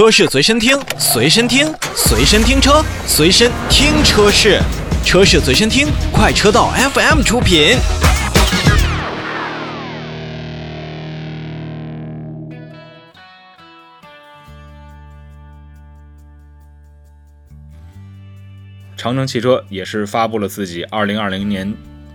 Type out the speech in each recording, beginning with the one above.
车市随身听，随身听，随身听车，随身听车市，车市随身听，快车道 FM 出品。长城汽车也是发布了自己二零二零年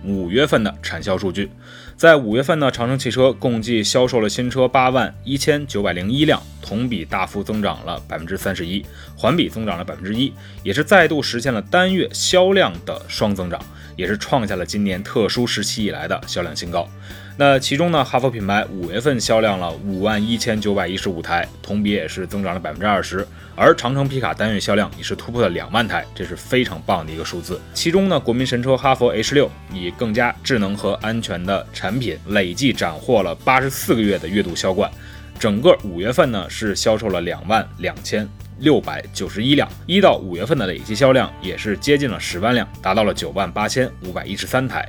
五月份的产销数据，在五月份呢，长城汽车共计销售了新车八万一千九百零一辆，同比大幅增长了百分之三十一，环比增长了百分之一，也是再度实现了单月销量的双增长，也是创下了今年特殊时期以来的销量新高。那其中呢，哈弗品牌五月份销量了五万一千九百一十五台，同比也是增长了百分之二十。而长城皮卡单月销量也是突破了两万台，这是非常棒的一个数字。其中呢，国民神车哈弗 H 六以更加智能和安全的产品，累计斩获了八十四个月的月度销冠。整个五月份呢，是销售了两万两千六百九十一辆，一到五月份的累计销量也是接近了十万辆，达到了九万八千五百一十三台。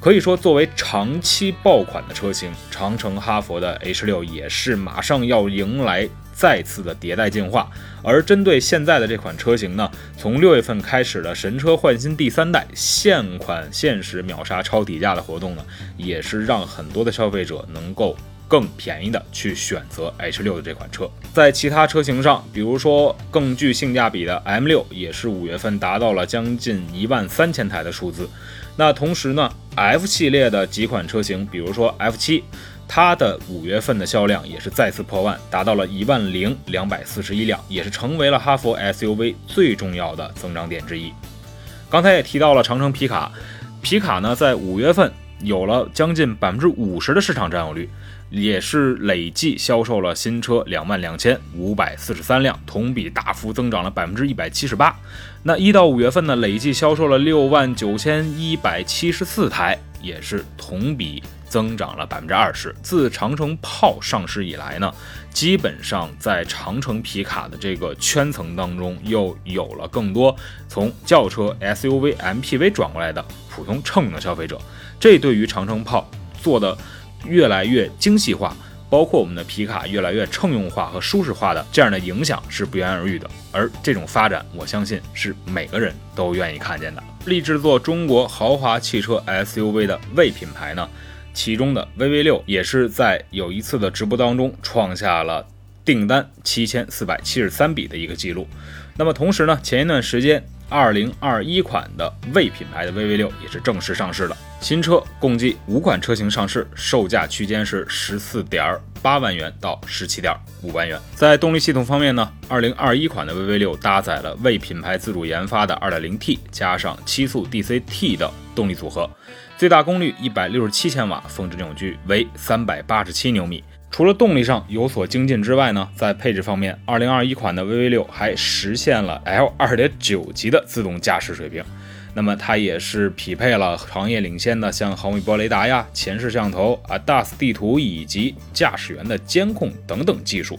可以说，作为长期爆款的车型，长城哈弗的 H 六也是马上要迎来再次的迭代进化。而针对现在的这款车型呢，从六月份开始的神车换新第三代现款限时秒杀超低价的活动呢，也是让很多的消费者能够更便宜的去选择 H 六的这款车。在其他车型上，比如说更具性价比的 M 六，也是五月份达到了将近一万三千台的数字。那同时呢，F 系列的几款车型，比如说 F 七，它的五月份的销量也是再次破万，达到了一万零两百四十一辆，也是成为了哈弗 SUV 最重要的增长点之一。刚才也提到了长城皮卡，皮卡呢在五月份有了将近百分之五十的市场占有率。也是累计销售了新车两万两千五百四十三辆，同比大幅增长了百分之一百七十八。那一到五月份呢，累计销售了六万九千一百七十四台，也是同比增长了百分之二十。自长城炮上市以来呢，基本上在长城皮卡的这个圈层当中，又有了更多从轿车、SUV、MPV 转过来的普通乘用的消费者。这对于长城炮做的。越来越精细化，包括我们的皮卡越来越乘用化和舒适化的这样的影响是不言而喻的。而这种发展，我相信是每个人都愿意看见的。立志做中国豪华汽车 SUV 的魏品牌呢，其中的 VV 六也是在有一次的直播当中创下了订单七千四百七十三笔的一个记录。那么同时呢，前一段时间。二零二一款的魏品牌的 VV 六也是正式上市了。新车共计五款车型上市，售价区间是十四点八万元到十七点五万元。在动力系统方面呢，二零二一款的 VV 六搭载了魏品牌自主研发的二点零 T 加上七速 DCT 的动力组合，最大功率一百六十七千瓦，峰值扭矩为三百八十七牛米。除了动力上有所精进之外呢，在配置方面，2021款的 VV 六还实现了 L 2.9级的自动驾驶水平。那么它也是匹配了行业领先的像毫米波雷达呀、前摄像头啊、DAS 地图以及驾驶员的监控等等技术。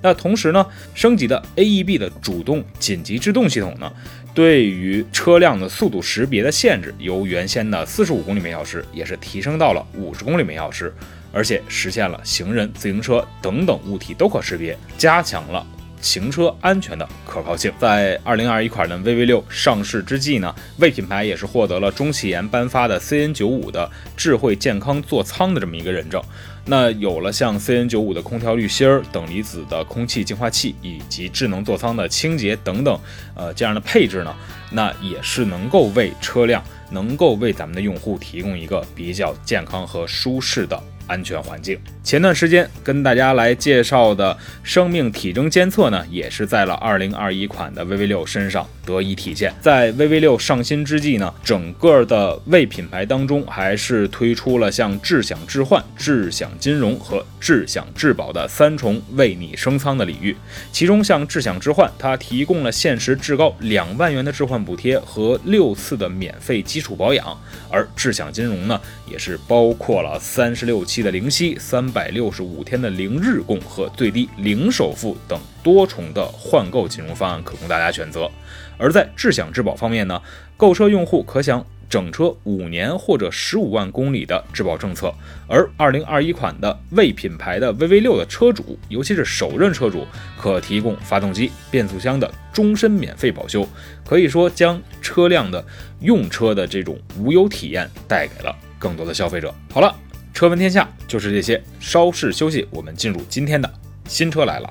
那同时呢，升级的 AEB 的主动紧急制动系统呢，对于车辆的速度识别的限制，由原先的45公里每小时，也是提升到了50公里每小时。而且实现了行人、自行车等等物体都可识别，加强了行车安全的可靠性。在二零二一款的 VV 六上市之际呢，魏品牌也是获得了中汽研颁发的 CN 九五的智慧健康座舱的这么一个认证。那有了像 CN 九五的空调滤芯儿、等离子的空气净化器以及智能座舱的清洁等等，呃，这样的配置呢，那也是能够为车辆，能够为咱们的用户提供一个比较健康和舒适的。安全环境。前段时间跟大家来介绍的生命体征监测呢，也是在了2021款的 VV 六身上得以体现。在 VV 六上新之际呢，整个的魏品牌当中还是推出了像智享置换、智享金融和智享质保的三重为你升舱的礼遇。其中像智享置换，它提供了限时至高两万元的置换补贴和六次的免费基础保养，而智享金融呢，也是包括了三十六期期。的零息、三百六十五天的零日供和最低零首付等多重的换购金融方案可供大家选择。而在智享质保方面呢，购车用户可享整车五年或者十五万公里的质保政策。而二零二一款的魏品牌的 VV 六的车主，尤其是首任车主，可提供发动机、变速箱的终身免费保修，可以说将车辆的用车的这种无忧体验带给了更多的消费者。好了，车闻天下就是这些，稍事休息，我们进入今天的新车来了。